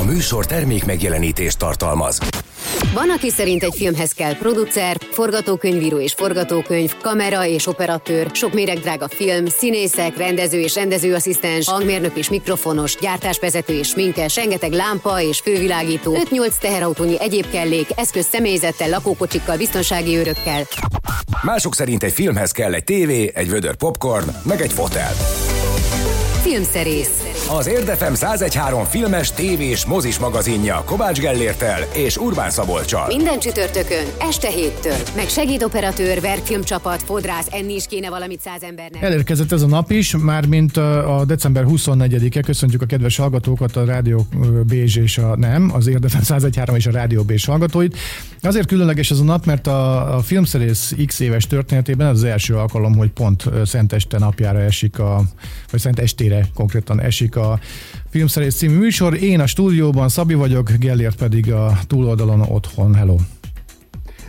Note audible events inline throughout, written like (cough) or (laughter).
A műsor termék megjelenítést tartalmaz. Van, aki szerint egy filmhez kell producer, forgatókönyvíró és forgatókönyv, kamera és operatőr, sok méregdrága film, színészek, rendező és rendezőasszisztens, hangmérnök és mikrofonos, gyártásvezető és sminkes, rengeteg lámpa és fővilágító, 5-8 teherautónyi egyéb kellék, eszköz személyzettel, lakókocsikkal, biztonsági őrökkel. Mások szerint egy filmhez kell egy tévé, egy vödör popcorn, meg egy fotel. Filmszerész. Az Érdefem 1013 filmes, tévés, mozis magazinja Kovács Gellértel és Urbán Szabolcsal. Minden csütörtökön, este héttől. Meg segédoperatőr, verkfilmcsapat, fodrász, enni is kéne valamit száz embernek. Elérkezett ez a nap is, mármint a december 24-e. Köszöntjük a kedves hallgatókat, a Rádió Bézs és a nem, az Érdefem 1013 és a Rádió Bézs hallgatóit. Azért különleges ez a nap, mert a, a filmszerész x éves történetében ez az első alkalom, hogy pont Szenteste napjára esik, a, vagy Szent estére konkrétan esik a Filmszerész című műsor. Én a stúdióban, Szabi vagyok, Gellért pedig a túloldalon otthon. Hello!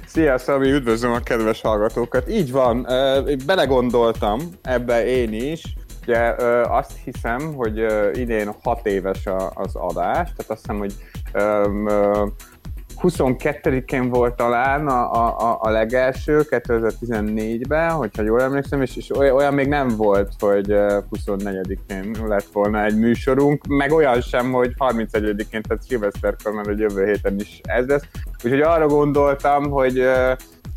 Szia, Szabi, üdvözlöm a kedves hallgatókat. Így van, belegondoltam ebbe én is. Ugye azt hiszem, hogy idén hat éves az adás, tehát azt hiszem, hogy 22-én volt talán a, a, a legelső, 2014-ben, hogyha jól emlékszem, és, és olyan, még nem volt, hogy 24-én lett volna egy műsorunk, meg olyan sem, hogy 31-én, tehát szilveszterkor, mert a jövő héten is ez lesz. Úgyhogy arra gondoltam, hogy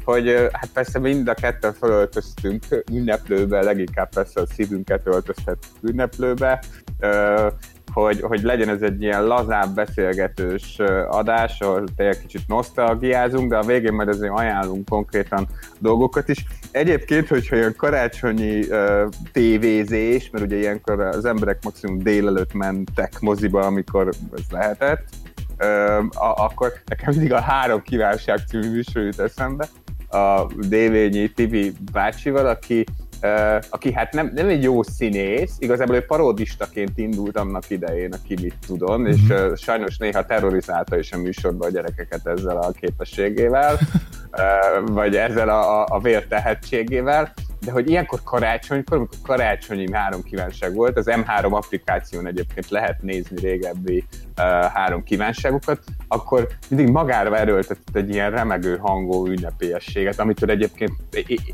hogy hát persze mind a ketten felöltöztünk ünneplőbe, leginkább persze a szívünket öltöztettük ünneplőbe, hogy, hogy legyen ez egy ilyen lazább, beszélgetős adás, ahol tényleg kicsit nosztalgiázunk, de a végén majd azért ajánlunk konkrétan dolgokat is. Egyébként, hogyha ilyen karácsonyi uh, tévézés, mert ugye ilyenkor az emberek maximum délelőtt mentek moziba, amikor ez lehetett, uh, akkor nekem mindig a három kívánság című műsor jut eszembe, a Dévényi Tibi bácsival, aki aki hát nem, nem egy jó színész, igazából ő paródistaként indult annak idején, aki mit tudon, mm-hmm. és uh, sajnos néha terrorizálta is a műsorban a gyerekeket ezzel a képességével, (laughs) uh, vagy ezzel a, a, a vértehetségével, de hogy ilyenkor karácsonykor, amikor karácsonyi három kívánság volt, az M3 applikáción egyébként lehet nézni régebbi uh, három kívánságokat, akkor mindig magára erőltetett egy ilyen remegő hangú ünnepélyességet, amitől egyébként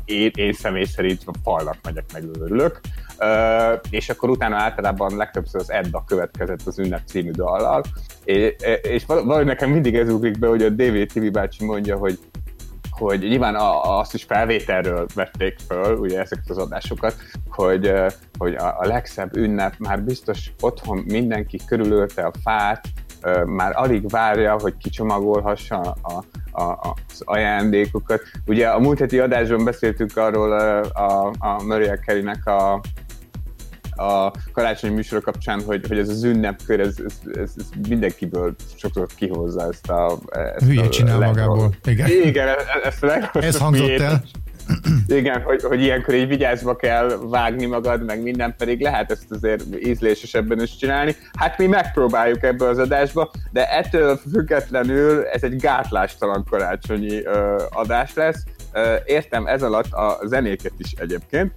én, én személy szerint falnak megyek meg örülök. Uh, és akkor utána általában legtöbbször az Edda következett az ünnep című dallal, és, és valahogy nekem mindig ez ugrik be, hogy a David TV bácsi mondja, hogy hogy nyilván a, azt is felvételről vették föl, ugye ezeket az adásokat, hogy, hogy a, a legszebb ünnep, már biztos otthon mindenki körülölte a fát, már alig várja, hogy kicsomagolhassa a, a, az ajándékokat. Ugye a múlt heti adásban beszéltünk arról a, a, a Mariah Carey-nek a, a karácsonyi műsor kapcsán, hogy, hogy ez az ünnepkör, ez, ez, ez, ez mindenkiből sokszor kihozza ezt a... Ezt Hülye csinál legról. magából. Igen, Igen ezt a legrosszabb Ez hangzott miért. el. Igen, hogy, hogy ilyenkor így vigyázva kell vágni magad, meg minden pedig lehet ezt azért ízlésesebben is csinálni. Hát mi megpróbáljuk ebbe az adásba, de ettől függetlenül ez egy gátlástalan karácsonyi ö, adás lesz. Ö, értem ez alatt a zenéket is egyébként,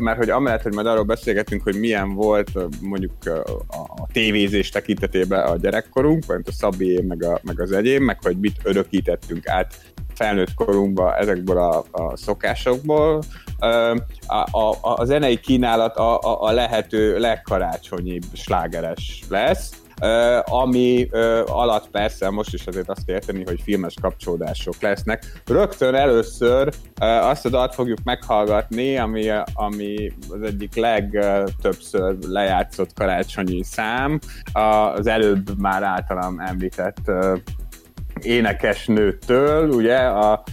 mert hogy amellett, hogy majd arról beszélgetünk, hogy milyen volt mondjuk a, a tévézés tekintetében a gyerekkorunk, vagy a Szabié, meg, a, meg az egyén, meg hogy mit örökítettünk át felnőtt korunkba ezekből a, a szokásokból. A, a, a zenei kínálat a, a, a lehető legkarácsonyibb slágeres lesz, ami alatt persze most is azért azt kell érteni, hogy filmes kapcsolódások lesznek. Rögtön először azt a dalt fogjuk meghallgatni, ami, ami az egyik legtöbbször lejátszott karácsonyi szám, az előbb már általam említett énekesnőtől, ugye a,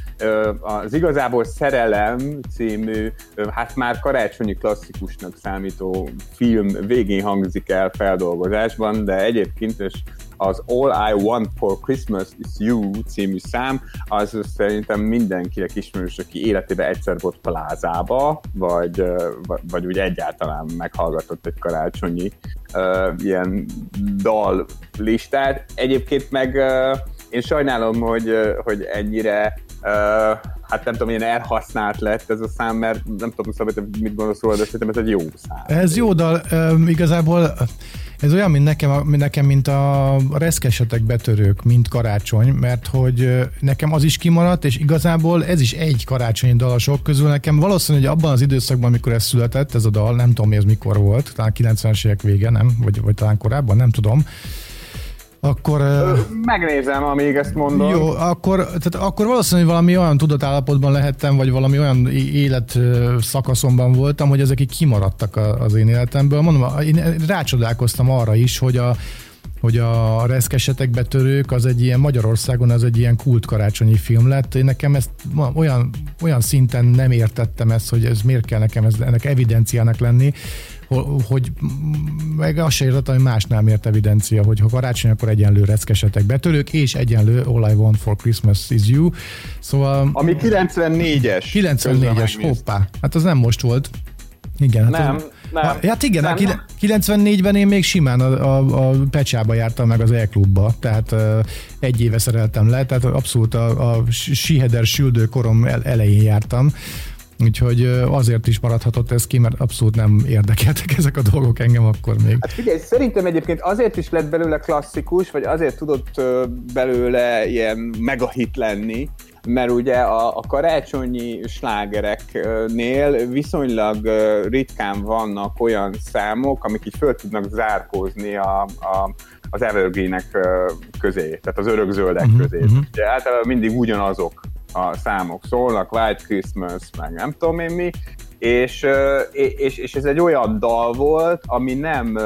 az igazából Szerelem című, hát már karácsonyi klasszikusnak számító film végén hangzik el feldolgozásban, de egyébként is az All I Want for Christmas is You című szám, az szerintem mindenkinek ismerős, aki életében egyszer volt plázába, vagy, vagy úgy egyáltalán meghallgatott egy karácsonyi uh, ilyen dal listát. Egyébként meg uh, én sajnálom, hogy, hogy ennyire uh, hát nem tudom, ilyen elhasznált lett ez a szám, mert nem tudom, Szabad, mit gondolsz róla, de szerintem ez egy jó szám. Ez jó dal, uh, igazából Ez olyan, mint nekem, nekem mint a reszkesetek betörők, mint karácsony, mert hogy nekem az is kimaradt, és igazából ez is egy karácsonyi dal a sok közül. Nekem valószínű, hogy abban az időszakban, amikor ez született, ez a dal, nem tudom, mi ez mikor volt, talán 90-es évek vége, nem? Vagy, vagy talán korábban, nem tudom akkor... Megnézem, amíg ezt mondom. Jó, akkor, tehát akkor valószínűleg valami olyan tudatállapotban lehettem, vagy valami olyan élet szakaszomban voltam, hogy ezek így kimaradtak az én életemből. Mondom, én rácsodálkoztam arra is, hogy a, hogy a reszkesetek betörők az egy ilyen Magyarországon az egy ilyen kult karácsonyi film lett. Én nekem ezt olyan, olyan szinten nem értettem ezt, hogy ez miért kell nekem ez, ennek evidenciának lenni, hogy meg azt se értettem, hogy másnál miért evidencia, hogy ha karácsony, akkor egyenlő reckesetek betörők, és egyenlő All I Want for Christmas is You. Szóval... Ami 94-es. 94-es, hoppá. Hát az nem most volt. Igen. Hát nem, az, nem. Hát igen, nem, nem. 94-ben én még simán a, a, a Pecsába jártam meg az E-klubba, tehát uh, egy éve szereltem le, tehát abszolút a, a Siheder süldő korom elején jártam. Úgyhogy azért is maradhatott ez ki, mert abszolút nem érdekeltek (laughs) ezek a dolgok engem akkor még. Hát figyelj, szerintem egyébként azért is lett belőle klasszikus, vagy azért tudott belőle ilyen megahit lenni, mert ugye a, a karácsonyi slágereknél viszonylag ritkán vannak olyan számok, amik így föl tudnak zárkózni a, a, az evergreenek közé, tehát az örökzöldek uh-huh, közé. Uh-huh. Ugye általában mindig ugyanazok a számok szólnak, White Christmas, meg nem tudom én mi, és, és, és ez egy olyan dal volt, ami nem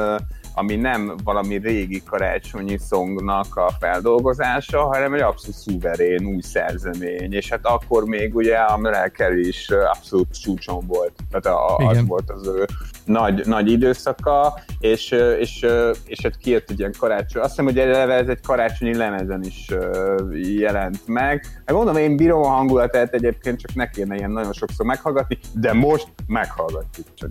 ami nem valami régi karácsonyi szongnak a feldolgozása, hanem egy abszolút szuverén új szerzemény, és hát akkor még ugye a Merkel is abszolút csúcson volt, tehát a, az volt az ő nagy, nagy időszaka, és, és, és hát kijött egy ilyen karácsony, azt hiszem, hogy eleve ez egy karácsonyi lemezen is jelent meg. Hát mondom, én bírom a hangulatát egyébként, csak ne kéne ilyen nagyon sokszor meghallgatni, de most meghallgatjuk csak.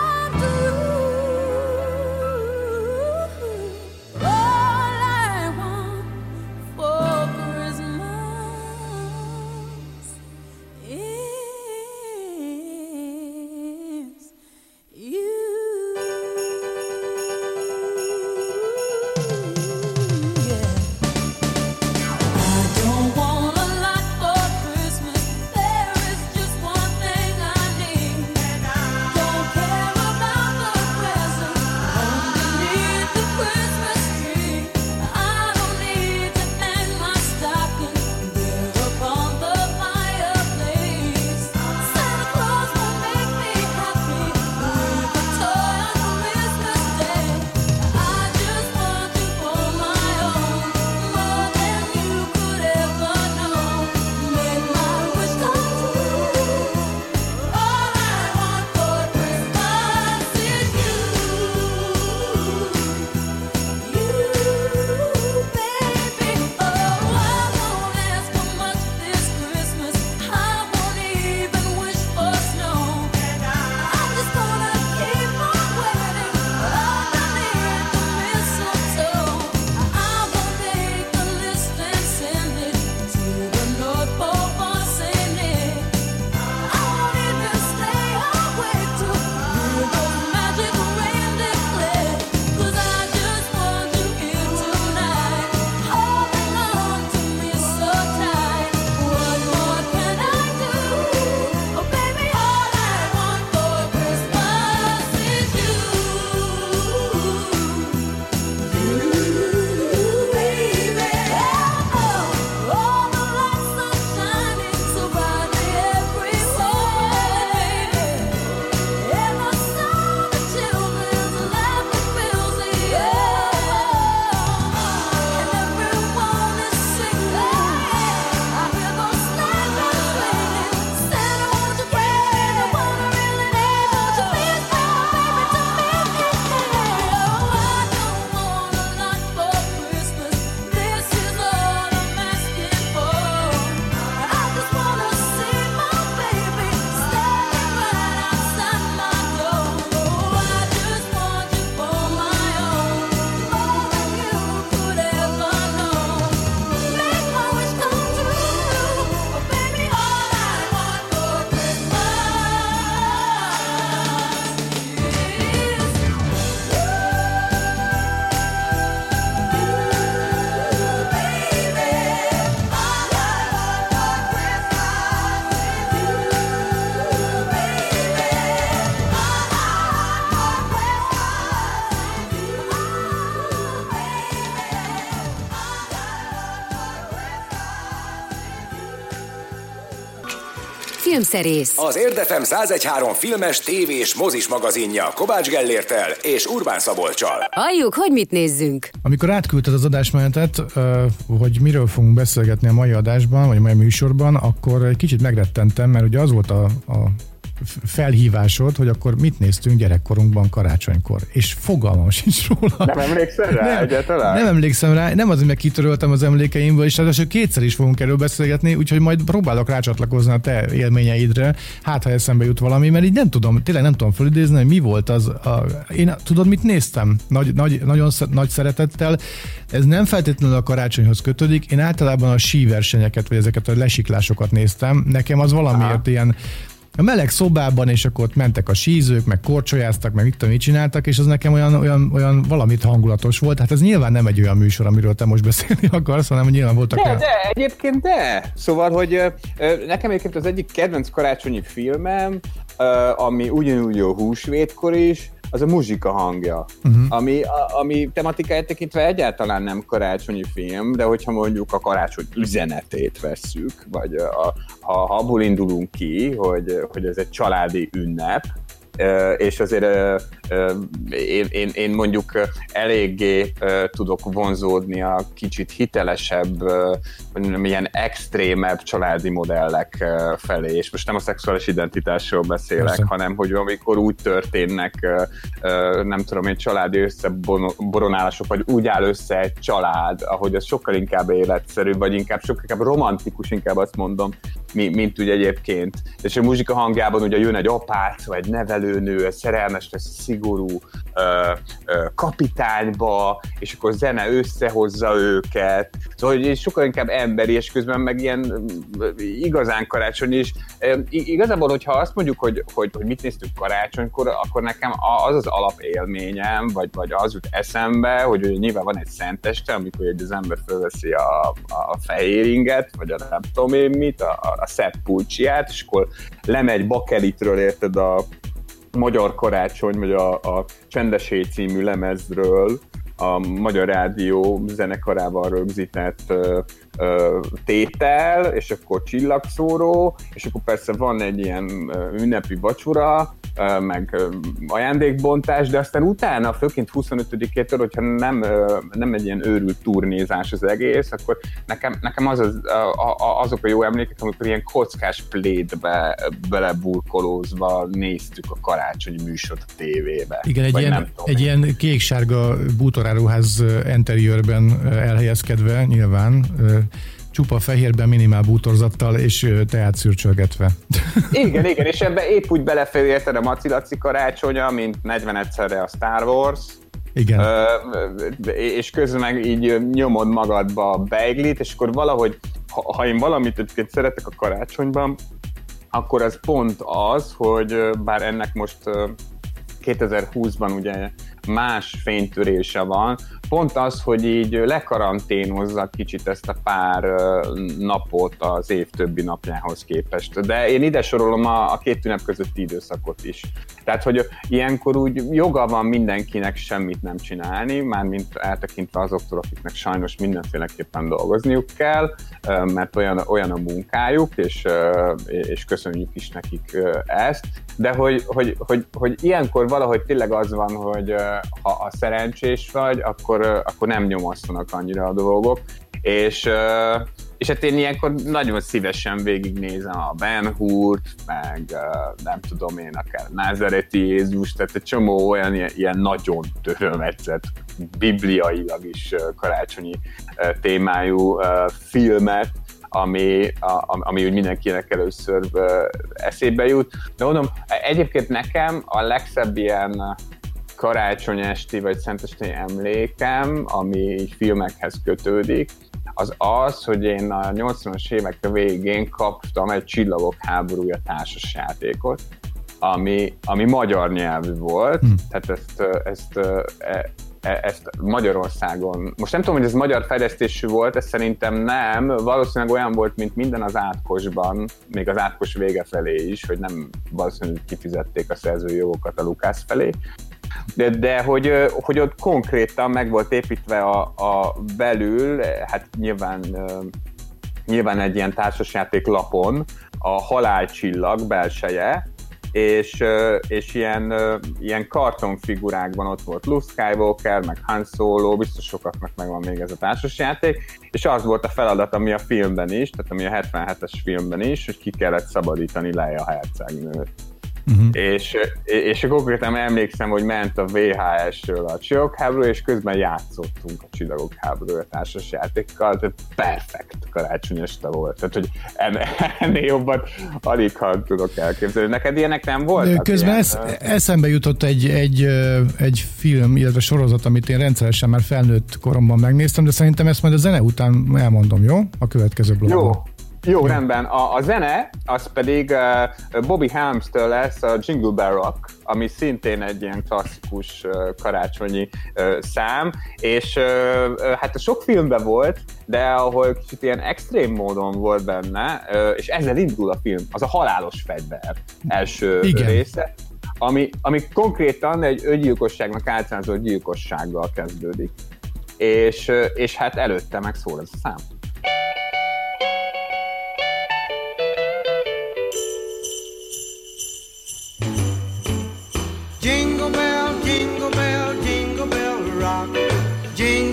Filmszerész. Az Érdefem 1013 filmes, tévés, mozis magazinja Kovács Gellértel és Urbán Szabolcsal. Halljuk, hogy mit nézzünk. Amikor átküldted az adásmenetet, hogy miről fogunk beszélgetni a mai adásban, vagy a mai műsorban, akkor egy kicsit megrettentem, mert ugye az volt a, a felhívásod, hogy akkor mit néztünk gyerekkorunkban karácsonykor, és fogalmam sincs róla. Nem emlékszel rá nem, egyáltalán? Nem emlékszem rá, nem azért, mert kitöröltem az emlékeimből, és ráadásul kétszer is fogunk erről beszélgetni, úgyhogy majd próbálok rácsatlakozni a te élményeidre, hát ha eszembe jut valami, mert így nem tudom, tényleg nem tudom felidézni, hogy mi volt az. A, én tudod, mit néztem? Nagy, nagy, nagyon nagy szeretettel. Ez nem feltétlenül a karácsonyhoz kötődik, én általában a síversenyeket, vagy ezeket a lesiklásokat néztem. Nekem az valamiért Aha. ilyen a meleg szobában, és akkor ott mentek a sízők, meg korcsolyáztak, meg mit tudom, mit csináltak, és az nekem olyan, olyan, olyan valamit hangulatos volt. Hát ez nyilván nem egy olyan műsor, amiről te most beszélni (laughs) akarsz, hanem nyilván voltak De, el... de, egyébként de. Szóval, hogy nekem egyébként az egyik kedvenc karácsonyi filmem, ami ugyanúgy a húsvétkor is, az a muzsika hangja, uh-huh. ami, a, ami tematikáját tekintve egyáltalán nem karácsonyi film, de hogyha mondjuk a karácsony üzenetét vesszük, vagy a, ha, ha abból indulunk ki, hogy, hogy ez egy családi ünnep, és azért én, én, én mondjuk eléggé tudok vonzódni a kicsit hitelesebb, ilyen extrémebb családi modellek felé, és most nem a szexuális identitásról beszélek, Persze. hanem hogy amikor úgy történnek, nem tudom én, családi összeboronálások, vagy úgy áll össze egy család, ahogy az sokkal inkább életszerű, vagy inkább sokkal inkább romantikus, inkább azt mondom, mint úgy egyébként. És a muzsika hangjában ugye jön egy apát, vagy egy nevelőnő, szerelmes lesz, szigorú ö, ö, kapitányba, és akkor zene összehozza őket. Szóval hogy sokkal inkább emberi, és közben meg ilyen igazán karácsony is. Igazából, hogyha azt mondjuk, hogy, hogy, hogy mit néztük karácsonykor, akkor nekem az az alapélményem, vagy, vagy az jut eszembe, hogy ugye nyilván van egy szenteste, amikor az ember fölveszi a, a fehéringet, vagy a nem tudom én mit, a, a szebb pulcsiát, és akkor lemegy bakelitről, érted, a Magyar Karácsony, vagy a, a Csendesé című lemezről, a Magyar Rádió zenekarával rögzített tétel, és akkor csillagszóró, és akkor persze van egy ilyen ünnepi vacsora, meg ajándékbontás, de aztán utána, főként 25-től, hogyha nem, nem egy ilyen őrült turnézás az egész, akkor nekem, nekem az, az azok a jó emlékek, amikor ilyen kockás plédbe beleburkolózva néztük a karácsonyi műsort a tévébe. Igen, egy ilyen, egy ilyen kék-sárga bútoráruház interiőrben elhelyezkedve nyilván csupa fehérben, minimál bútorzattal és teát szürcsölgetve. Igen, igen, és ebbe épp úgy belefér érted a Macilaci karácsonya, mint 40 egyszerre a Star Wars. Igen. Ö, és közben meg így nyomod magadba a beiglit, és akkor valahogy, ha, ha én valamit egyébként szeretek a karácsonyban, akkor az pont az, hogy bár ennek most 2020-ban ugye más fénytörése van, pont az, hogy így lekaranténozza kicsit ezt a pár napot az év többi napjához képest. De én ide sorolom a, a két ünnep közötti időszakot is. Tehát, hogy ilyenkor úgy joga van mindenkinek semmit nem csinálni, mármint eltekintve azoktól, akiknek sajnos mindenféleképpen dolgozniuk kell, mert olyan, olyan a munkájuk, és, és köszönjük is nekik ezt, de hogy, hogy, hogy, hogy ilyenkor valahogy tényleg az van, hogy ha a szerencsés vagy, akkor, akkor nem nyomasztanak annyira a dolgok, és, és hát én ilyenkor nagyon szívesen végignézem a Ben Hurt, meg nem tudom én, akár Názereti Jézus, tehát egy csomó olyan ilyen, ilyen nagyon törömetszett, bibliailag is karácsonyi témájú filmet, ami, a, ami úgy mindenkinek először eszébe jut. De mondom, egyébként nekem a legszebb ilyen karácsony esti vagy szentesti emlékem, ami filmekhez kötődik, az az, hogy én a 80-as évek végén kaptam egy Csillagok háborúja társas játékot, ami, ami magyar nyelvű volt, hmm. tehát ezt, ezt, e, e, ezt Magyarországon, most nem tudom, hogy ez magyar fejlesztésű volt, ez szerintem nem, valószínűleg olyan volt, mint minden az átkosban, még az átkos vége felé is, hogy nem valószínűleg kifizették a szerzői jogokat a Lukász felé, de, de hogy, hogy ott konkrétan meg volt építve a, a belül, hát nyilván nyilván egy ilyen társasjáték lapon a halálcsillag belseje, és, és ilyen, ilyen kartonfigurákban ott volt Luke Skywalker, meg Han Solo, biztos sokaknak megvan még ez a társasjáték, és az volt a feladat, ami a filmben is, tehát ami a 77-es filmben is, hogy ki kellett szabadítani Leia hercegnőt. Uh-huh. És, és konkrétan emlékszem, hogy ment a VHS-ről a Csillagok háború, és közben játszottunk a Csillagok háború társas játékkal, tehát perfekt karácsonyesta volt. Tehát, hogy (laughs) ennél jobban alig ha tudok elképzelni. Neked ilyenek nem volt? Közben ilyen, esz, eszembe jutott egy, egy, egy film, illetve sorozat, amit én rendszeresen már felnőtt koromban megnéztem, de szerintem ezt majd a zene után elmondom, jó? A következő blogban. Jó, jó, rendben. A, a zene, az pedig uh, Bobby Helms-től lesz a Jingle Bell Rock, ami szintén egy ilyen klasszikus uh, karácsonyi uh, szám, és uh, hát sok filmben volt, de ahol kicsit ilyen extrém módon volt benne, uh, és ezzel indul a film, az a Halálos Fegyver első Igen. része, ami, ami konkrétan egy öngyilkosságnak általánozott gyilkossággal kezdődik. És, és hát előtte meg szól ez a szám.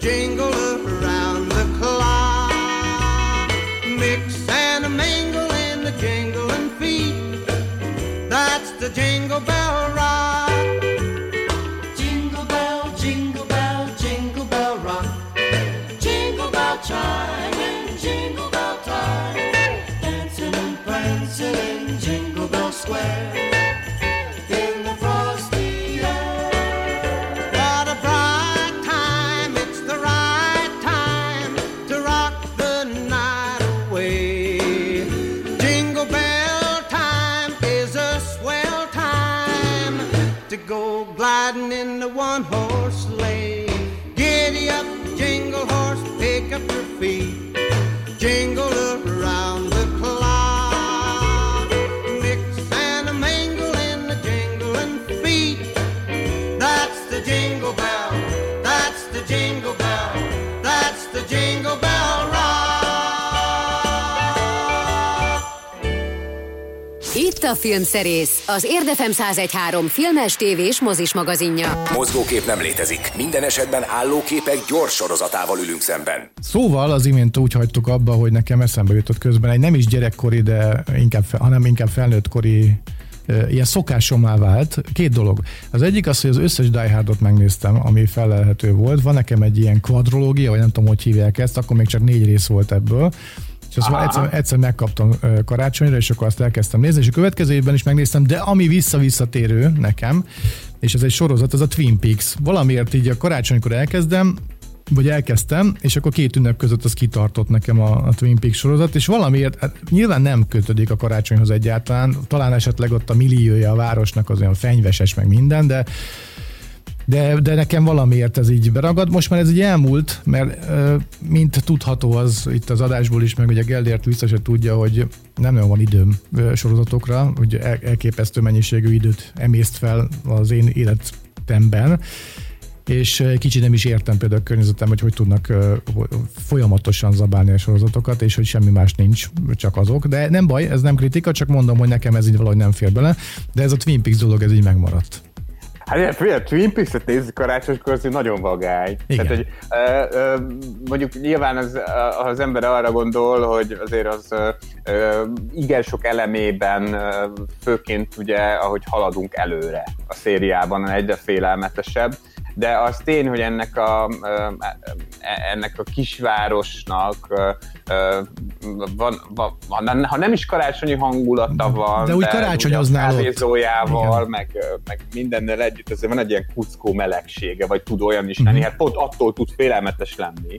Jingle around the clock. Mix and mingle in the jingling feet. That's the jingle bell rock. A Filmszerész, az Érdefem 1013 filmes, tévés, mozis magazinja. Mozgókép nem létezik. Minden esetben állóképek gyors sorozatával ülünk szemben. Szóval az imént úgy hagytuk abba, hogy nekem eszembe jutott közben egy nem is gyerekkori, de inkább, hanem inkább felnőttkori ilyen szokásomá vált. Két dolog. Az egyik az, hogy az összes Die Hardot megnéztem, ami felelhető volt. Van nekem egy ilyen kvadrológia, vagy nem tudom, hogy hívják ezt, akkor még csak négy rész volt ebből és azt egyszer, egyszer megkaptam karácsonyra, és akkor azt elkezdtem nézni, és a következő évben is megnéztem, de ami vissza-visszatérő nekem, és ez egy sorozat, az a Twin Peaks. Valamiért így a karácsonykor elkezdem, vagy elkezdtem, és akkor két ünnep között az kitartott nekem a, a Twin Peaks sorozat, és valamiért hát nyilván nem kötődik a karácsonyhoz egyáltalán, talán esetleg ott a milliója a városnak az olyan fenyveses, meg minden, de de, de nekem valamiért ez így beragad. Most már ez így elmúlt, mert mint tudható az itt az adásból is, meg ugye Gellért biztos, hogy tudja, hogy nem nagyon van időm sorozatokra, hogy elképesztő mennyiségű időt emészt fel az én életemben, és kicsit nem is értem például a környezetem, hogy hogy tudnak folyamatosan zabálni a sorozatokat, és hogy semmi más nincs, csak azok. De nem baj, ez nem kritika, csak mondom, hogy nekem ez így valahogy nem fér bele, de ez a Twin Peaks dolog, ez így megmaradt. Hát figyelj, Twin Peaks-et nézzük karácsonykor, az nagyon vagány. Igen. Tehát, hogy ö, ö, mondjuk nyilván az, az ember arra gondol, hogy azért az ö, igen sok elemében, főként ugye, ahogy haladunk előre a szériában, egyre félelmetesebb, de az tény, hogy ennek a, ennek a kisvárosnak van, van, ha nem is karácsonyi hangulata van, de úgy karácsonyoznál ott. Meg, meg mindennel együtt, azért van egy ilyen kuckó melegsége, vagy tud olyan is lenni, uh-huh. hát pont attól tud félelmetes lenni,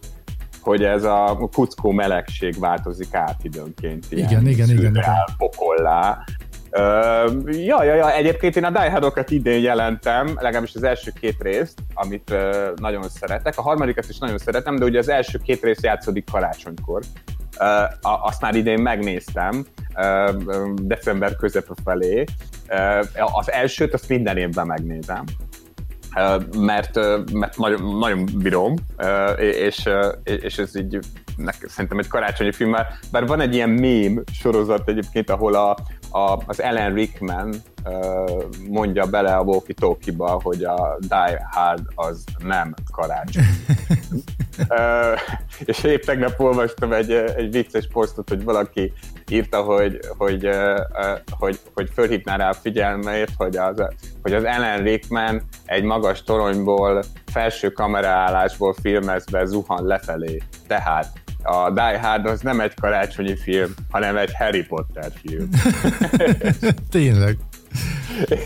hogy ez a kuckó melegség változik át időnként. Igen, igen, igen, igen. Pokollá. Uh, ja, ja, ja, egyébként én a Die Hard-okat idén jelentem, legalábbis az első két részt, amit uh, nagyon szeretek. A harmadikat is nagyon szeretem, de ugye az első két rész játszódik karácsonykor. Uh, azt már idén megnéztem, uh, december közepe felé. Uh, az elsőt azt minden évben megnézem mert, mert nagyon, nagyon bírom, és, és ez így szerintem egy karácsonyi film, bár van egy ilyen mém sorozat egyébként, ahol a, a, az Ellen Rickman uh, mondja bele a walkie talkie hogy a Die Hard az nem karácsony. (laughs) uh, és épp tegnap olvastam egy, egy vicces posztot, hogy valaki írta, hogy, hogy, uh, hogy, hogy fölhívná rá a figyelmét, hogy az, hogy az Ellen Rickman egy magas toronyból, felső kameraállásból filmezve zuhan lefelé. Tehát a Die Hard az nem egy karácsonyi film, hanem egy Harry Potter film. (laughs) Tényleg.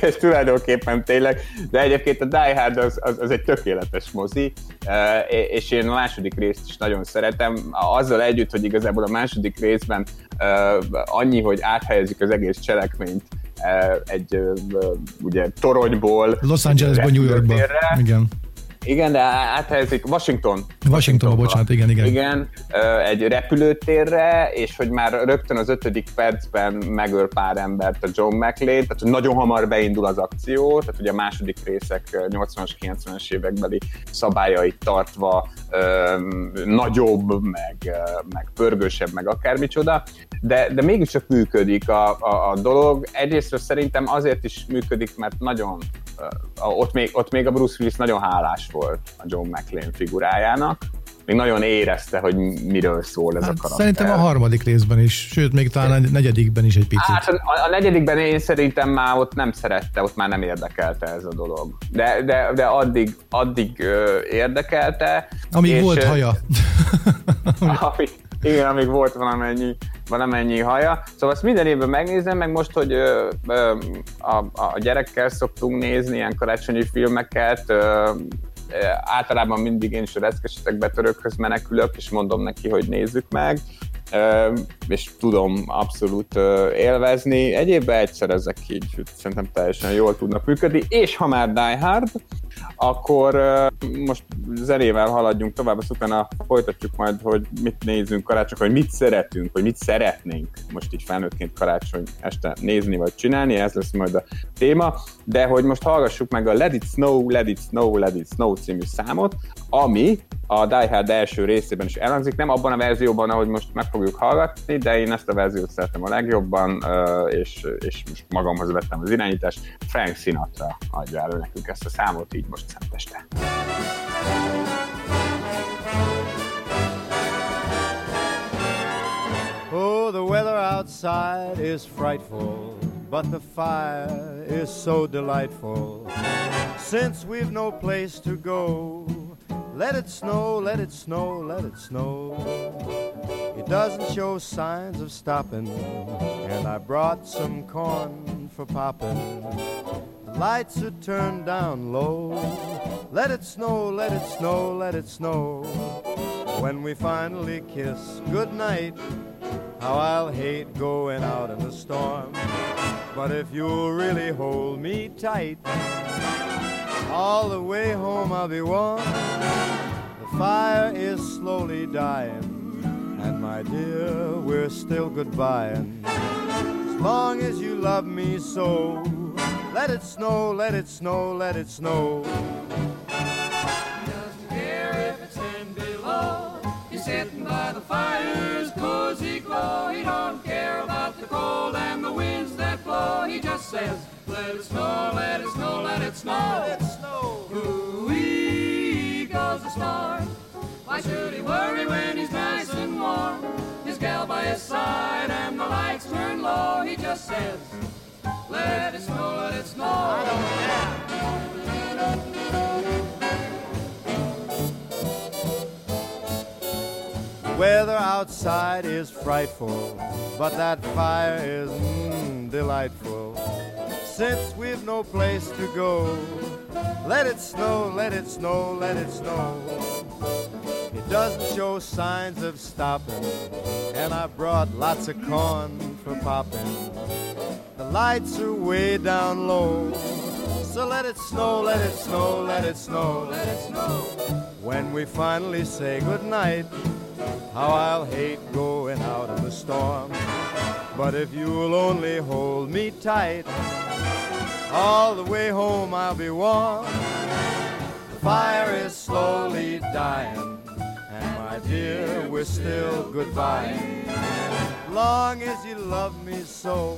és tulajdonképpen tényleg, de egyébként a Die Hard az, az, az egy tökéletes mozi, e, és én a második részt is nagyon szeretem, azzal együtt, hogy igazából a második részben e, annyi, hogy áthelyezik az egész cselekményt e, egy ugye toronyból Los Angelesból New Yorkba. Igen igen, de áthelyezik Washington. Washington, bocsánat, igen, igen. Igen, egy repülőtérre, és hogy már rögtön az ötödik percben megöl pár embert a John McLean, tehát nagyon hamar beindul az akció, tehát ugye a második részek 80-as, 90-es évekbeli szabályait tartva nagyobb, meg, meg pörgősebb, meg akármicsoda, de, de mégiscsak működik a, a, a dolog. Egyrészt szerintem azért is működik, mert nagyon ott még, ott még a Bruce Willis nagyon hálás volt a John McClane figurájának, még nagyon érezte, hogy miről szól ez hát a karakter. Szerintem a harmadik részben is, sőt, még talán a negyedikben is egy picit. Hát a, a negyedikben én szerintem már ott nem szerette, ott már nem érdekelte ez a dolog. De, de, de addig, addig érdekelte. Amíg és, volt haja. (laughs) (laughs) amíg, igen, amíg volt valamennyi, valamennyi haja. Szóval azt minden évben megnézem, meg most, hogy ö, ö, a, a gyerekkel szoktunk nézni ilyen karácsonyi filmeket, ö, általában mindig én is a reszkesetek betörőkhöz menekülök, és mondom neki, hogy nézzük meg, és tudom abszolút élvezni. Egyébben egyszer ezek így szerintem teljesen jól tudnak működni, és ha már Die Hard, akkor most zenével haladjunk tovább, azt utána folytatjuk majd, hogy mit nézzünk karácsony, hogy mit szeretünk, hogy mit szeretnénk most így felnőttként karácsony este nézni vagy csinálni, ez lesz majd a téma, de hogy most hallgassuk meg a Let It Snow, Let It Snow, Let It Snow című számot, ami a Die Hard első részében is elhangzik, nem abban a verzióban, ahogy most meg fogjuk hallgatni, de én ezt a verziót szeretem a legjobban, és, és most magamhoz vettem az irányítást. Frank Sinatra adja elő nekünk ezt a számot, így most szenteste. Oh, the weather outside is frightful, but the fire is so delightful. Since we've no place to go, Let it snow, let it snow, let it snow. It doesn't show signs of stopping, and I brought some corn for popping. The lights are turned down low. Let it snow, let it snow, let it snow. When we finally kiss goodnight, how I'll hate going out in the storm. But if you'll really hold me tight, all the way home I'll be warm. The fire is slowly dying, and my dear, we're still goodbying. As long as you love me so, let it snow, let it snow, let it snow. He doesn't care if it's ten below. He's sitting by the fire's cozy glow. He don't care about the cold and the winds that blow. He just says, let it snow, let it snow, let it snow. Let it snow. Should he worry when he's nice and warm? His gal by his side and the lights turn low. He just says, let it snow, let it snow. I don't care. Weather outside is frightful, but that fire is mm, delightful. Since we've no place to go, let it snow, let it snow, let it snow. Doesn't show signs of stopping, and I brought lots of corn for popping. The lights are way down low, so let it snow, let it snow, let it snow, let it snow. When we finally say goodnight, how I'll hate going out in the storm. But if you'll only hold me tight, all the way home I'll be warm. The fire is slowly dying, my dear, we're still goodbye. Long as you love me so,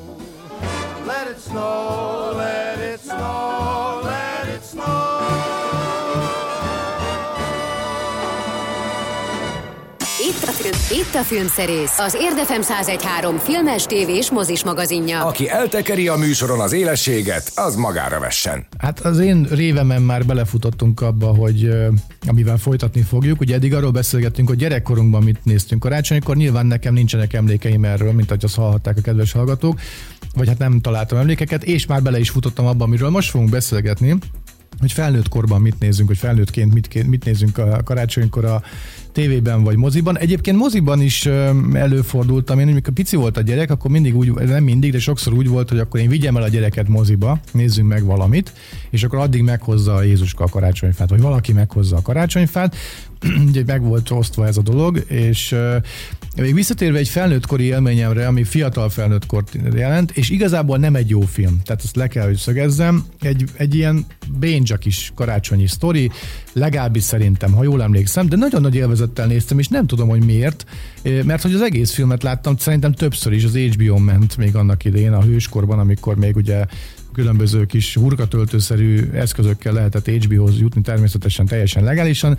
let it snow, let it snow, let it snow. Itt a, filmszerész, az Érdefem 1013 filmes, tévés, mozis magazinja. Aki eltekeri a műsoron az élességet, az magára vessen. Hát az én révemen már belefutottunk abba, hogy amivel folytatni fogjuk. Ugye eddig arról beszélgettünk, hogy gyerekkorunkban mit néztünk karácsonykor. Nyilván nekem nincsenek emlékeim erről, mint ahogy azt hallhatták a kedves hallgatók, vagy hát nem találtam emlékeket, és már bele is futottam abba, amiről most fogunk beszélgetni hogy felnőtt korban mit nézünk, hogy felnőttként mit, mit nézünk a karácsonykor a tévében vagy moziban. Egyébként moziban is előfordultam, én amikor pici volt a gyerek, akkor mindig úgy, nem mindig, de sokszor úgy volt, hogy akkor én vigyem el a gyereket moziba, nézzünk meg valamit, és akkor addig meghozza a Jézuska a karácsonyfát, vagy valaki meghozza a karácsonyfát, (clears throat) ugye meg volt osztva ez a dolog, és még visszatérve egy felnőttkori élményemre, ami fiatal felnőttkort jelent, és igazából nem egy jó film, tehát ezt le kell, hogy szögezzem, egy, egy ilyen bénzsak is karácsonyi sztori, legalábbis szerintem, ha jól emlékszem, de nagyon nagy élvezettel néztem, és nem tudom, hogy miért, mert hogy az egész filmet láttam, szerintem többször is az HBO-n ment még annak idején, a hőskorban, amikor még ugye különböző kis hurkatöltőszerű eszközökkel lehetett HBO-hoz jutni, természetesen teljesen legálisan,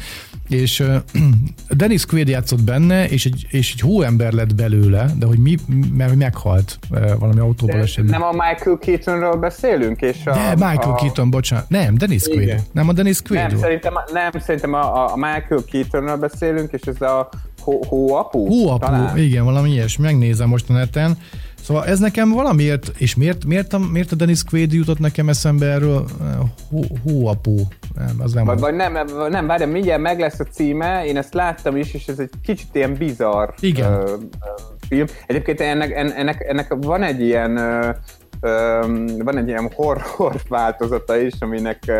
és uh, (clears throat) Dennis Quaid játszott benne, és egy, és egy hóember lett belőle, de hogy mi, mert meghalt uh, valami autóból esetben. Nem a Michael Keatonról beszélünk? És a, de Michael a... Keaton, bocsánat. Nem, Dennis Quaid. Igen. Nem a Dennis Quaid. Nem, szerintem, nem, szerintem a, a Michael Keatonról beszélünk, és ez a hóapu? Hóapu, igen, valami ilyes. Megnézem most a neten. Szóval ez nekem valamiért, és miért, miért, a, miért a Dennis Quaid jutott nekem eszembe erről? Hó, hóapó. Nem, az nem vagy, vagy nem, nem, várjam, mindjárt meg lesz a címe, én ezt láttam is, és ez egy kicsit ilyen bizarr Igen. Uh, film. Egyébként ennek, ennek, ennek van egy ilyen van egy ilyen horror (laughs) változata is, aminek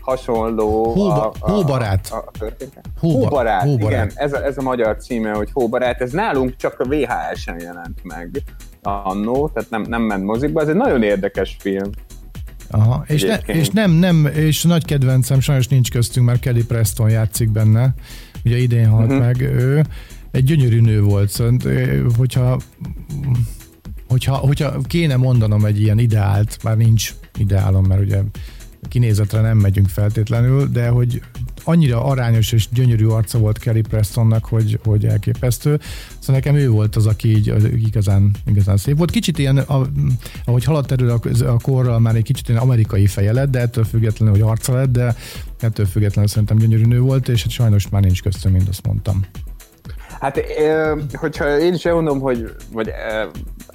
hasonló Hóba, a, a, Hóbarát. A, a Hóba, Hóbarát, Hóbarát, igen, ez a, ez a magyar címe, hogy Hóbarát, ez nálunk csak a VHS-en jelent meg annó, tehát nem, nem ment mozikba, ez egy nagyon érdekes film. Aha, és, ne, és nem, nem, és nagy kedvencem, sajnos nincs köztünk, mert Kelly Preston játszik benne, ugye idén halt uh-huh. meg ő, egy gyönyörű nő volt, szóval, hogyha hogyha, hogyha kéne mondanom egy ilyen ideált, már nincs ideálom, mert ugye kinézetre nem megyünk feltétlenül, de hogy annyira arányos és gyönyörű arca volt Kelly Prestonnak, hogy, hogy elképesztő. Szóval nekem ő volt az, aki így igazán, igazán szép volt. Kicsit ilyen, a, ahogy haladt erről a, a korral, már egy kicsit ilyen amerikai feje lett, de ettől függetlenül, hogy arca lett, de ettől függetlenül szerintem gyönyörű nő volt, és hát sajnos már nincs köztünk, mint azt mondtam. Hát, hogyha én is elmondom, hogy, vagy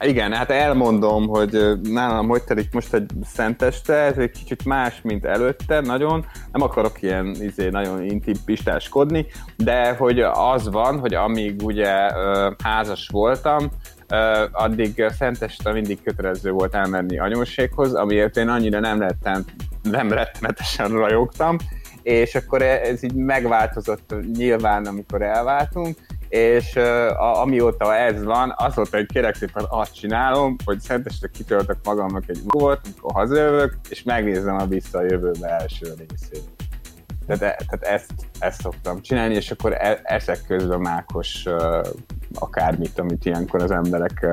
igen, hát elmondom, hogy nálam hogy telik most egy szenteste, ez egy kicsit más, mint előtte, nagyon. Nem akarok ilyen izé, nagyon intim pistáskodni, de hogy az van, hogy amíg ugye házas voltam, addig szenteste mindig kötelező volt elmenni anyóséghoz, amiért én annyira nem lettem, nem rettenetesen rajogtam, és akkor ez így megváltozott nyilván, amikor elváltunk, és uh, amióta ez az azóta, hogy kérek szépen azt csinálom, hogy szenteste kitöltök magamnak egy volt, amikor hazajövök, és megnézem a visszajövőbe első részét. Tehát, e, tehát ezt, ezt szoktam csinálni, és akkor e, eszek közben mákos akármit, amit ilyenkor az emberek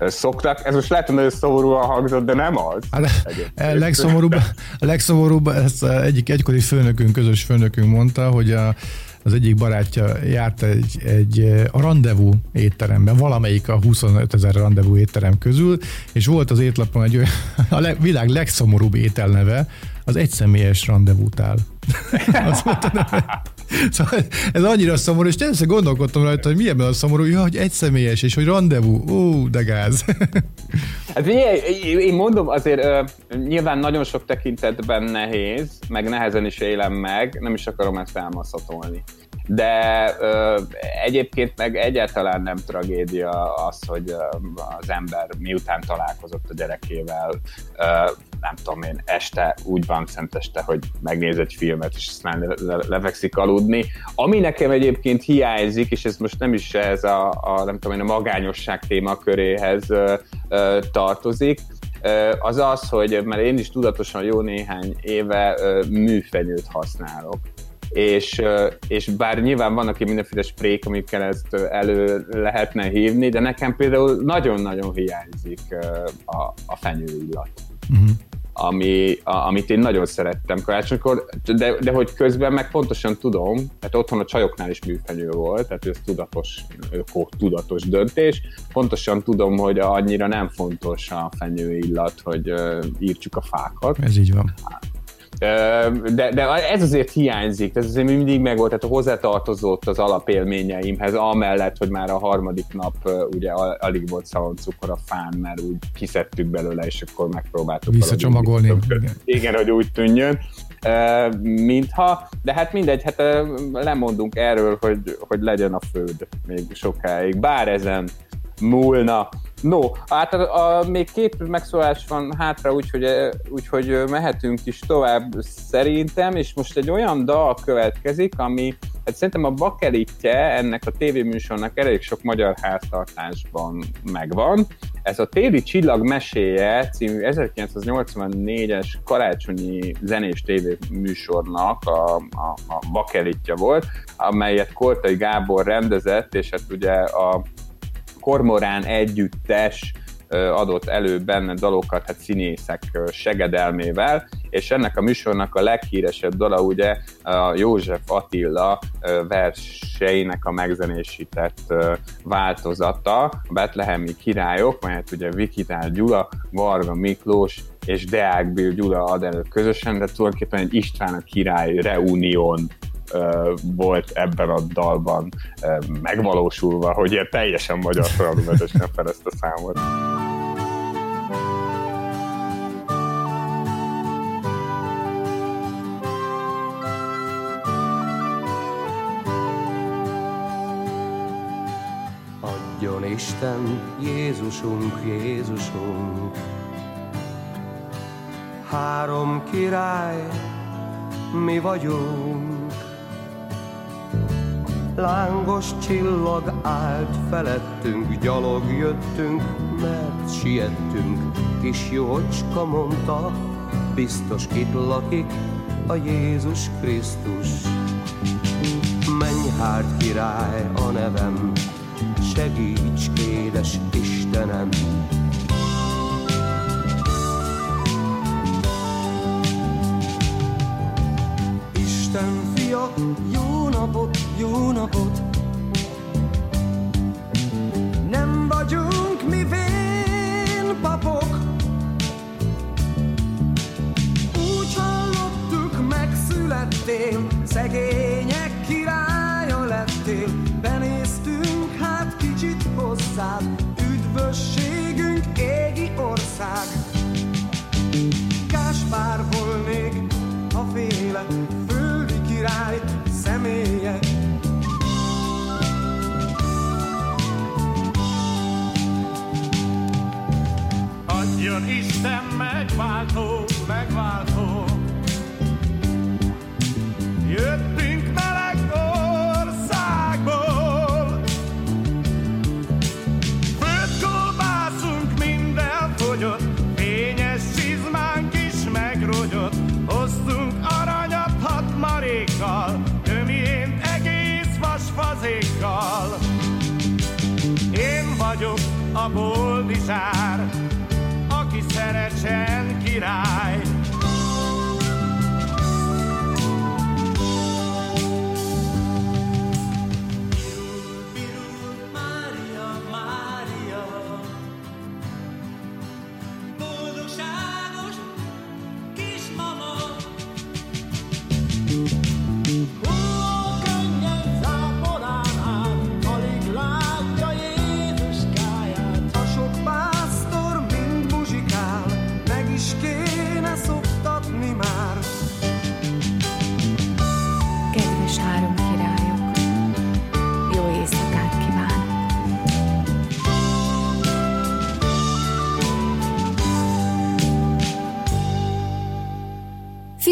szoktak. Ez most lehet, hogy nagyon szomorúan hangzott, de nem az. Hát, a legszomorúbb, a legszomorúbb, ezt egyik egykori főnökünk, közös főnökünk mondta, hogy a az egyik barátja járt egy, egy a rendezvú étteremben, valamelyik a 25 ezer rendezvú étterem közül, és volt az étlapon egy olyan, (laughs) a világ legszomorúbb ételneve, az egyszemélyes rendezvútál. (laughs) az volt a neve. Szóval ez annyira szomorú, és tényleg gondolkodtam rajta, hogy milyen a szomorú, ja, hogy személyes, és hogy rendezvú, ó, de gáz. Hát én mondom, azért nyilván nagyon sok tekintetben nehéz, meg nehezen is élem meg, nem is akarom ezt elmaszatolni de ö, egyébként meg egyáltalán nem tragédia az, hogy az ember miután találkozott a gyerekével, ö, nem tudom én, este úgy van szenteste, hogy megnéz egy filmet, és aztán le, le, lefekszik aludni. Ami nekem egyébként hiányzik, és ez most nem is ez a, a nem tudom én, a magányosság témaköréhez ö, ö, tartozik, az az, hogy mert én is tudatosan jó néhány éve műfenyőt használok és, és bár nyilván vannak itt mindenféle sprék, amikkel ezt elő lehetne hívni, de nekem például nagyon-nagyon hiányzik a, a fenyőillat. Uh-huh ami, a, amit én nagyon szerettem karácsonykor, de, de hogy közben meg pontosan tudom, tehát otthon a csajoknál is műfenyő volt, tehát ez tudatos, tudatos döntés, pontosan tudom, hogy annyira nem fontos a fenyő illat, hogy uh, írtsuk a fákat. Ez így van. De, de ez azért hiányzik, ez azért mindig megvolt, tehát hozzátartozott az alapélményeimhez, amellett, hogy már a harmadik nap ugye alig volt cukor a fán, mert úgy kiszedtük belőle, és akkor megpróbáltuk visszacsomagolni. Igen. igen, hogy úgy tűnjön mintha, de hát mindegy, hát lemondunk erről, hogy, hogy legyen a föld még sokáig, bár ezen múlna. No, hát a, a, még két megszólás van hátra, úgyhogy, úgyhogy mehetünk is tovább szerintem, és most egy olyan dal következik, ami hát szerintem a bakelitje ennek a tévéműsornak elég sok magyar háztartásban megvan. Ez a Téli Csillag meséje című 1984-es karácsonyi zenés tévéműsornak a, a, a bakelitja volt, amelyet Kortai Gábor rendezett, és hát ugye a Kormorán együttes adott elő benne dalokat, hát színészek segedelmével, és ennek a műsornak a leghíresebb dala ugye a József Attila verseinek a megzenésített változata, a Betlehemi királyok, melyet ugye Vikitál Gyula, Varga Miklós és Deák Bill Gyula ad elő közösen, de tulajdonképpen egy István a király reunión volt ebben a dalban megvalósulva, hogy ilyen teljesen magyar fragmentesen fel (laughs) ezt a számot. Adjon Isten, Jézusunk, Jézusunk, három király, mi vagyunk. Lángos csillag állt felettünk, gyalog jöttünk, mert siettünk. Kis jócska mondta, biztos itt lakik a Jézus Krisztus. Menj hát király a nevem, segíts édes Istenem, vagyok a boldizsár, aki szerecsen király,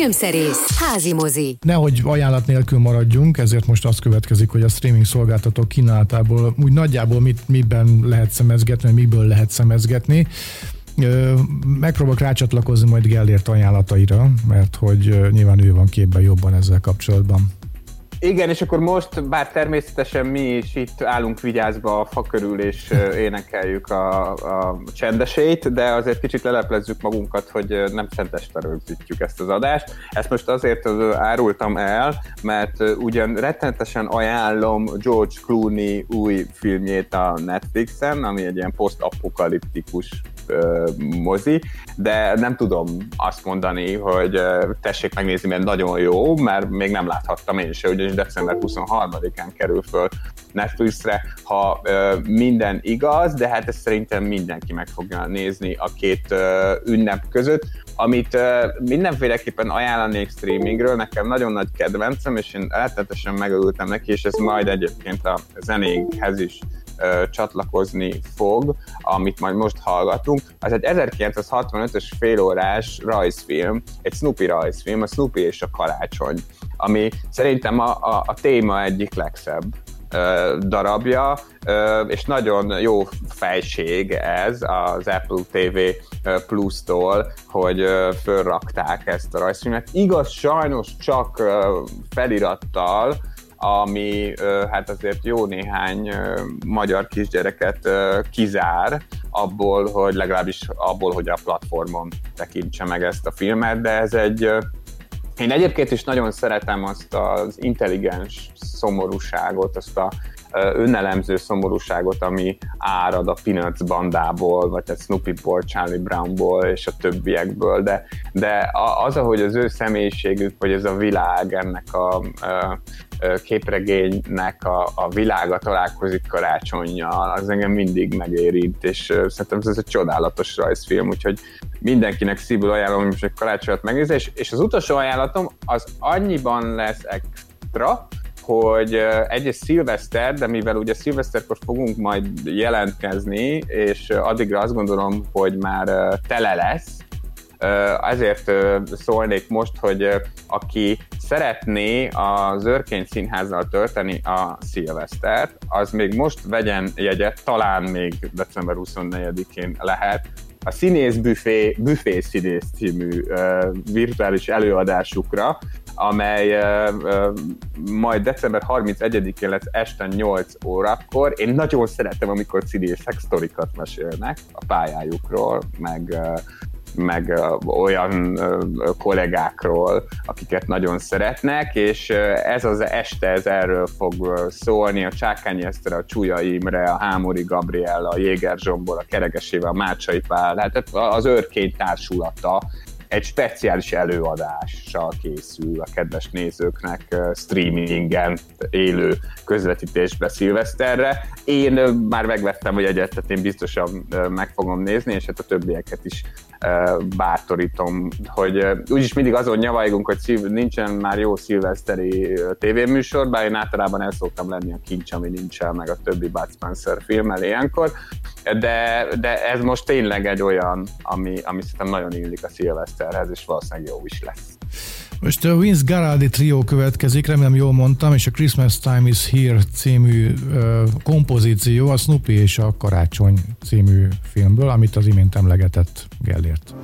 Filmszerész, házi mozi. Nehogy ajánlat nélkül maradjunk, ezért most az következik, hogy a streaming szolgáltatók kínálatából úgy nagyjából mit, miben lehet szemezgetni, miből lehet szemezgetni. Megpróbálok rácsatlakozni majd Gellért ajánlataira, mert hogy nyilván ő van képben jobban ezzel kapcsolatban. Igen, és akkor most, bár természetesen mi is itt állunk vigyázba a fa körül, és énekeljük a, a csendesét, de azért kicsit leleplezzük magunkat, hogy nem csendesre rögzítjük ezt az adást. Ezt most azért árultam el, mert ugyan rettenetesen ajánlom George Clooney új filmjét a Netflixen, ami egy ilyen posztapokaliptikus mozi, de nem tudom azt mondani, hogy tessék megnézni, mert nagyon jó, mert még nem láthattam én se, ugyanis december 23-án kerül föl Netflixre, ha minden igaz, de hát ezt szerintem mindenki meg fogja nézni a két ünnep között. Amit mindenféleképpen ajánlanék streamingről, nekem nagyon nagy kedvencem, és én rettetesen megölültem neki, és ez majd egyébként a zenénkhez is csatlakozni fog, amit majd most hallgatunk. Az egy 1965-ös félórás rajzfilm, egy Snoopy rajzfilm, a Snoopy és a karácsony, ami szerintem a, a, a téma egyik legszebb darabja, és nagyon jó fejség ez az Apple TV Plus-tól, hogy fölrakták ezt a rajzfilmet. Igaz, sajnos csak felirattal, ami hát azért jó néhány magyar kisgyereket kizár abból, hogy legalábbis abból, hogy a platformon tekintse meg ezt a filmet, de ez egy én egyébként is nagyon szeretem azt az intelligens szomorúságot, azt a önelemző szomorúságot, ami árad a Peanuts bandából, vagy a Snoopy-ból, Charlie Brownból és a többiekből, de, de az, ahogy az ő személyiségük, vagy ez a világ ennek a, képregénynek a, a világa találkozik karácsonyjal, az engem mindig megérint, és szerintem ez egy csodálatos rajzfilm, úgyhogy mindenkinek szívül ajánlom, hogy most egy karácsonyat megnézni, és, és az utolsó ajánlatom az annyiban lesz extra, hogy egy szilveszter, de mivel ugye szilveszterkor fogunk majd jelentkezni, és addigra azt gondolom, hogy már tele lesz, ezért szólnék most, hogy aki szeretné az Örkény Színházzal tölteni a szilvesztert, az még most vegyen jegyet, talán még december 24-én lehet, a Színész Büfé, Büfé Színész című uh, virtuális előadásukra, amely majd december 31-én lesz este 8 órakor. Én nagyon szeretem, amikor színészek sztorikat mesélnek a pályájukról, meg meg olyan kollégákról, akiket nagyon szeretnek, és ez az este ez erről fog szólni, a Csákányi Eszter, a Csúlya Imre, a Hámori Gabriella, a Jéger Zsombor, a Keregesével, a Mácsai Pál, hát az őrkény társulata egy speciális előadással készül a kedves nézőknek streamingen, élő közvetítésbe szilveszterre. Én már megvettem, hogy egyet, tehát én biztosan meg fogom nézni, és hát a többieket is bátorítom, hogy úgyis mindig azon nyavajgunk, hogy nincsen már jó szilveszteri tévéműsor, bár én általában el szoktam lenni a kincs, ami nincsen, meg a többi Bud Spencer filmmel ilyenkor, de, de ez most tényleg egy olyan, ami, ami szerintem nagyon illik a szilveszterhez, és valószínűleg jó is lesz. Most a Vince Garaldi trió következik, remélem jól mondtam, és a Christmas Time is Here című uh, kompozíció a Snoopy és a Karácsony című filmből, amit az imént emlegetett Gellért.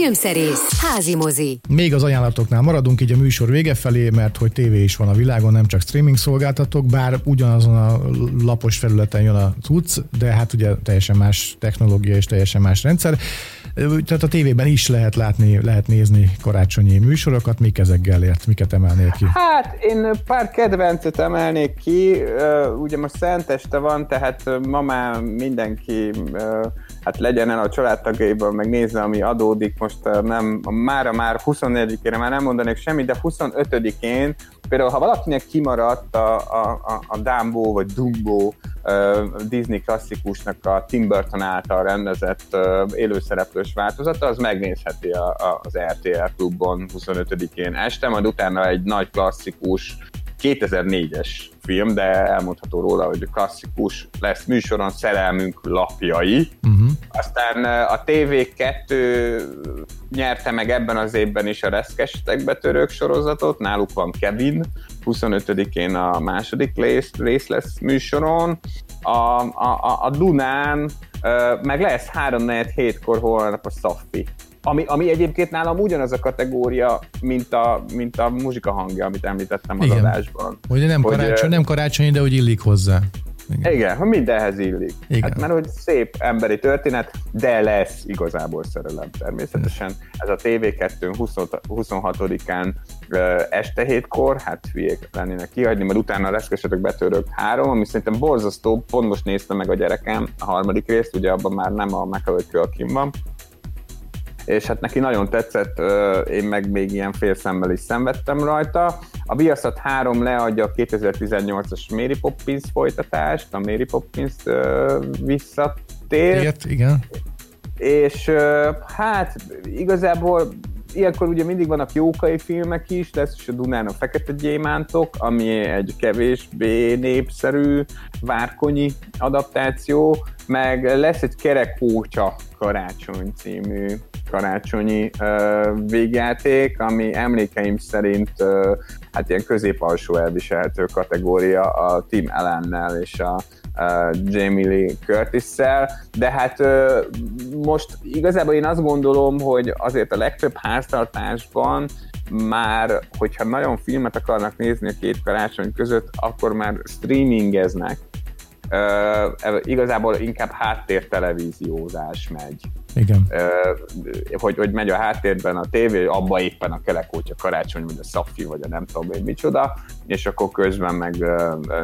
Filmszerész, házi mozi. Még az ajánlatoknál maradunk így a műsor vége felé, mert hogy tévé is van a világon, nem csak streaming szolgáltatók, bár ugyanazon a lapos felületen jön a cucc, de hát ugye teljesen más technológia és teljesen más rendszer. Tehát a tévében is lehet látni, lehet nézni karácsonyi műsorokat. Mik ezek Gellért? Miket emelnél ki? Hát én pár kedvencet emelnék ki. Ugye most szenteste van, tehát ma már mindenki hát legyen el a családtagjaiból, meg nézze, ami adódik. Most nem, mára már 24-ére már nem mondanék semmit, de 25-én például ha valakinek kimaradt a, a, a, a Dumbo vagy Dumbo Disney klasszikusnak a Tim Burton által rendezett élőszereplős változata, az megnézheti a, a, az RTL klubon 25-én este, majd utána egy nagy klasszikus 2004-es film, de elmondható róla, hogy klasszikus lesz műsoron Szerelmünk lapjai. Uh-huh. Aztán a TV2 nyerte meg ebben az évben is a Reszkestek betörők sorozatot, náluk van Kevin, 25-én a második rész, rész lesz műsoron. A, a, a Dunán meg lesz 3 4 kor holnap a Saffi ami, ami egyébként nálam ugyanaz a kategória, mint a, mint a muzsika hangja, amit említettem az Igen. adásban. Hogy nem, hogy, karácsony, nem karácsonyi, de úgy illik hozzá. Igen, Igen hogy mindenhez illik. Igen. Hát, mert hogy szép emberi történet, de lesz igazából szerelem természetesen. Ez a TV2 26-án este hétkor, hát hülyék lennének kihagyni, mert utána reszkesetek betörök három, ami szerintem borzasztó, pont most nézte meg a gyerekem a harmadik részt, ugye abban már nem a McAvoy Kölkin van, és hát neki nagyon tetszett, én meg még ilyen félszemmel is szenvedtem rajta. A Viaszat 3 leadja a 2018-as Mary Poppins folytatást, a Mary Poppins visszatér. Ilyet, igen. És hát igazából ilyenkor ugye mindig vannak jókai filmek is, lesz is a Dunán a Fekete Gyémántok, ami egy kevésbé népszerű várkonyi adaptáció, meg lesz egy Kerekócsa Karácsony című karácsonyi uh, végjáték, ami emlékeim szerint uh, hát ilyen középalsó elviselhető kategória a Tim Ellennel és a uh, Jamie Lee Curtis-szel, de hát uh, most igazából én azt gondolom, hogy azért a legtöbb háztartásban már, hogyha nagyon filmet akarnak nézni a két karácsony között, akkor már streamingeznek, Uh, igazából inkább háttértelevíziózás megy. Igen. hogy, hogy megy a háttérben a tévé, abba éppen a kelekótya karácsony, vagy a szaffi, vagy a nem tudom én micsoda, és akkor közben meg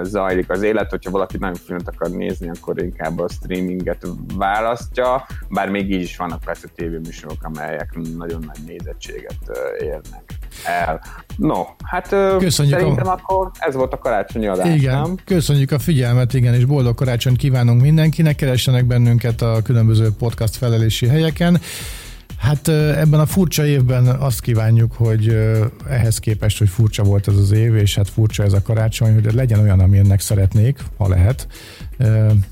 zajlik az élet, hogyha valaki nagyon filmet akar nézni, akkor inkább a streaminget választja, bár még így is vannak persze tévéműsorok, amelyek nagyon nagy nézettséget érnek el. No, hát köszönjük szerintem a... akkor ez volt a karácsonyi adás, Igen, nem? köszönjük a figyelmet, igen, és boldog karácsonyt kívánunk mindenkinek, keressenek bennünket a különböző podcast felelési helyeken. Hát ebben a furcsa évben azt kívánjuk, hogy ehhez képest, hogy furcsa volt ez az év, és hát furcsa ez a karácsony, hogy legyen olyan, ami ennek szeretnék, ha lehet,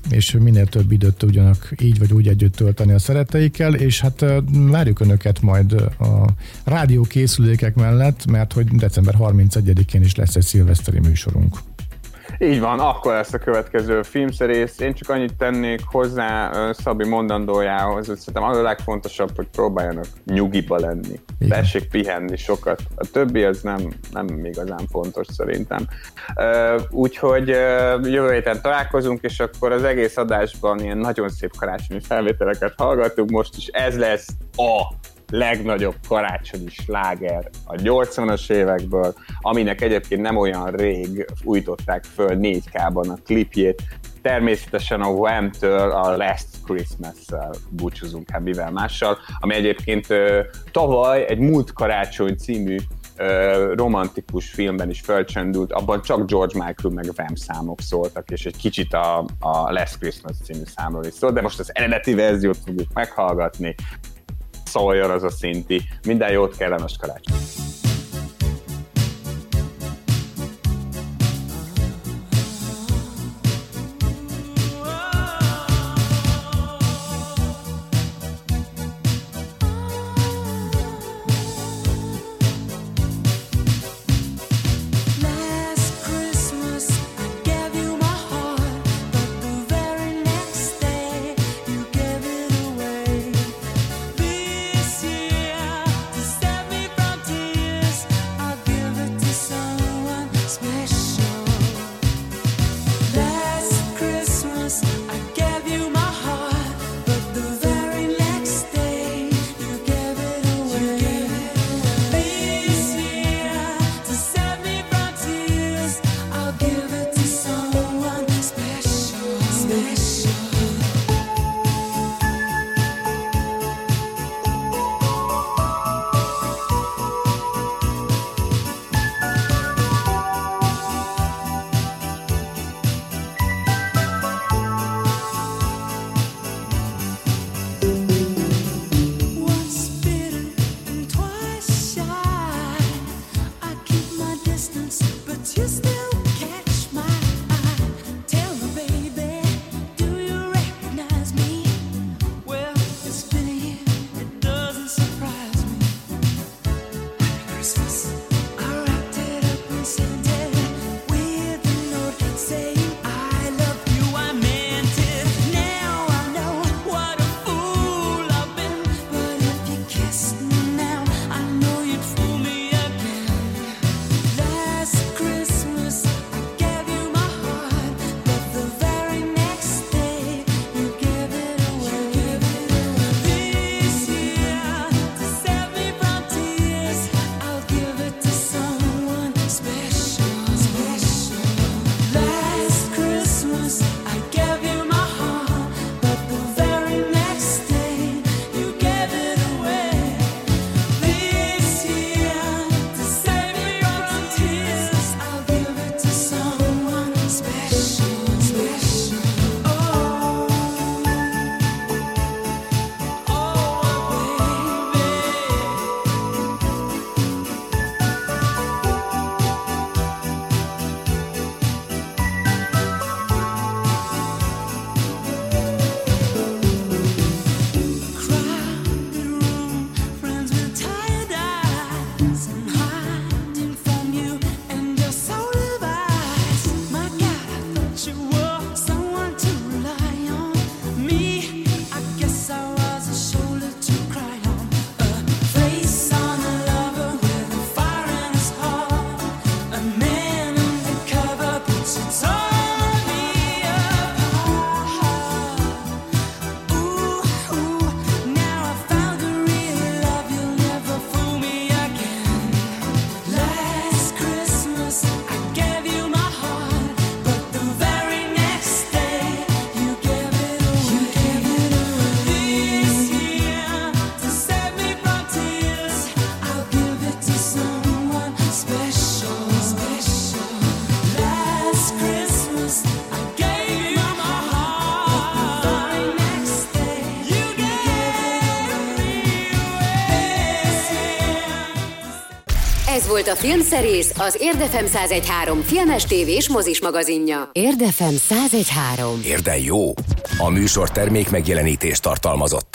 és minél több időt tudjanak így vagy úgy együtt tölteni a szeretteikkel, és hát várjuk Önöket majd a rádió készülékek mellett, mert hogy december 31-én is lesz egy szilveszteri műsorunk. Így van, akkor lesz a következő filmszerész. Én csak annyit tennék hozzá Szabi mondandójához, hogy szerintem az a legfontosabb, hogy próbáljanak nyugiba lenni. Igen. Tessék pihenni sokat. A többi az nem, nem igazán fontos szerintem. Úgyhogy jövő héten találkozunk, és akkor az egész adásban ilyen nagyon szép karácsonyi felvételeket hallgatunk. Most is ez lesz a legnagyobb karácsonyi sláger a 80-as évekből, aminek egyébként nem olyan rég újították föl 4K-ban a klipjét. Természetesen a Wham-től a Last Christmas-szel búcsúzunk, hát mivel mással, ami egyébként tavaly egy Múlt Karácsony című romantikus filmben is fölcsendült, abban csak George Michael meg Wham számok szóltak, és egy kicsit a, a Last Christmas című számról is szólt, de most az eredeti verziót fogjuk meghallgatni szóljon az a szinti. Minden jót, kellemes karácsony! Volt a Filmszerész, az Érdefem 1013 filmes tévés mozis magazinja. Érdefem 1013. Érden jó. A műsor termék megjelenítést tartalmazott.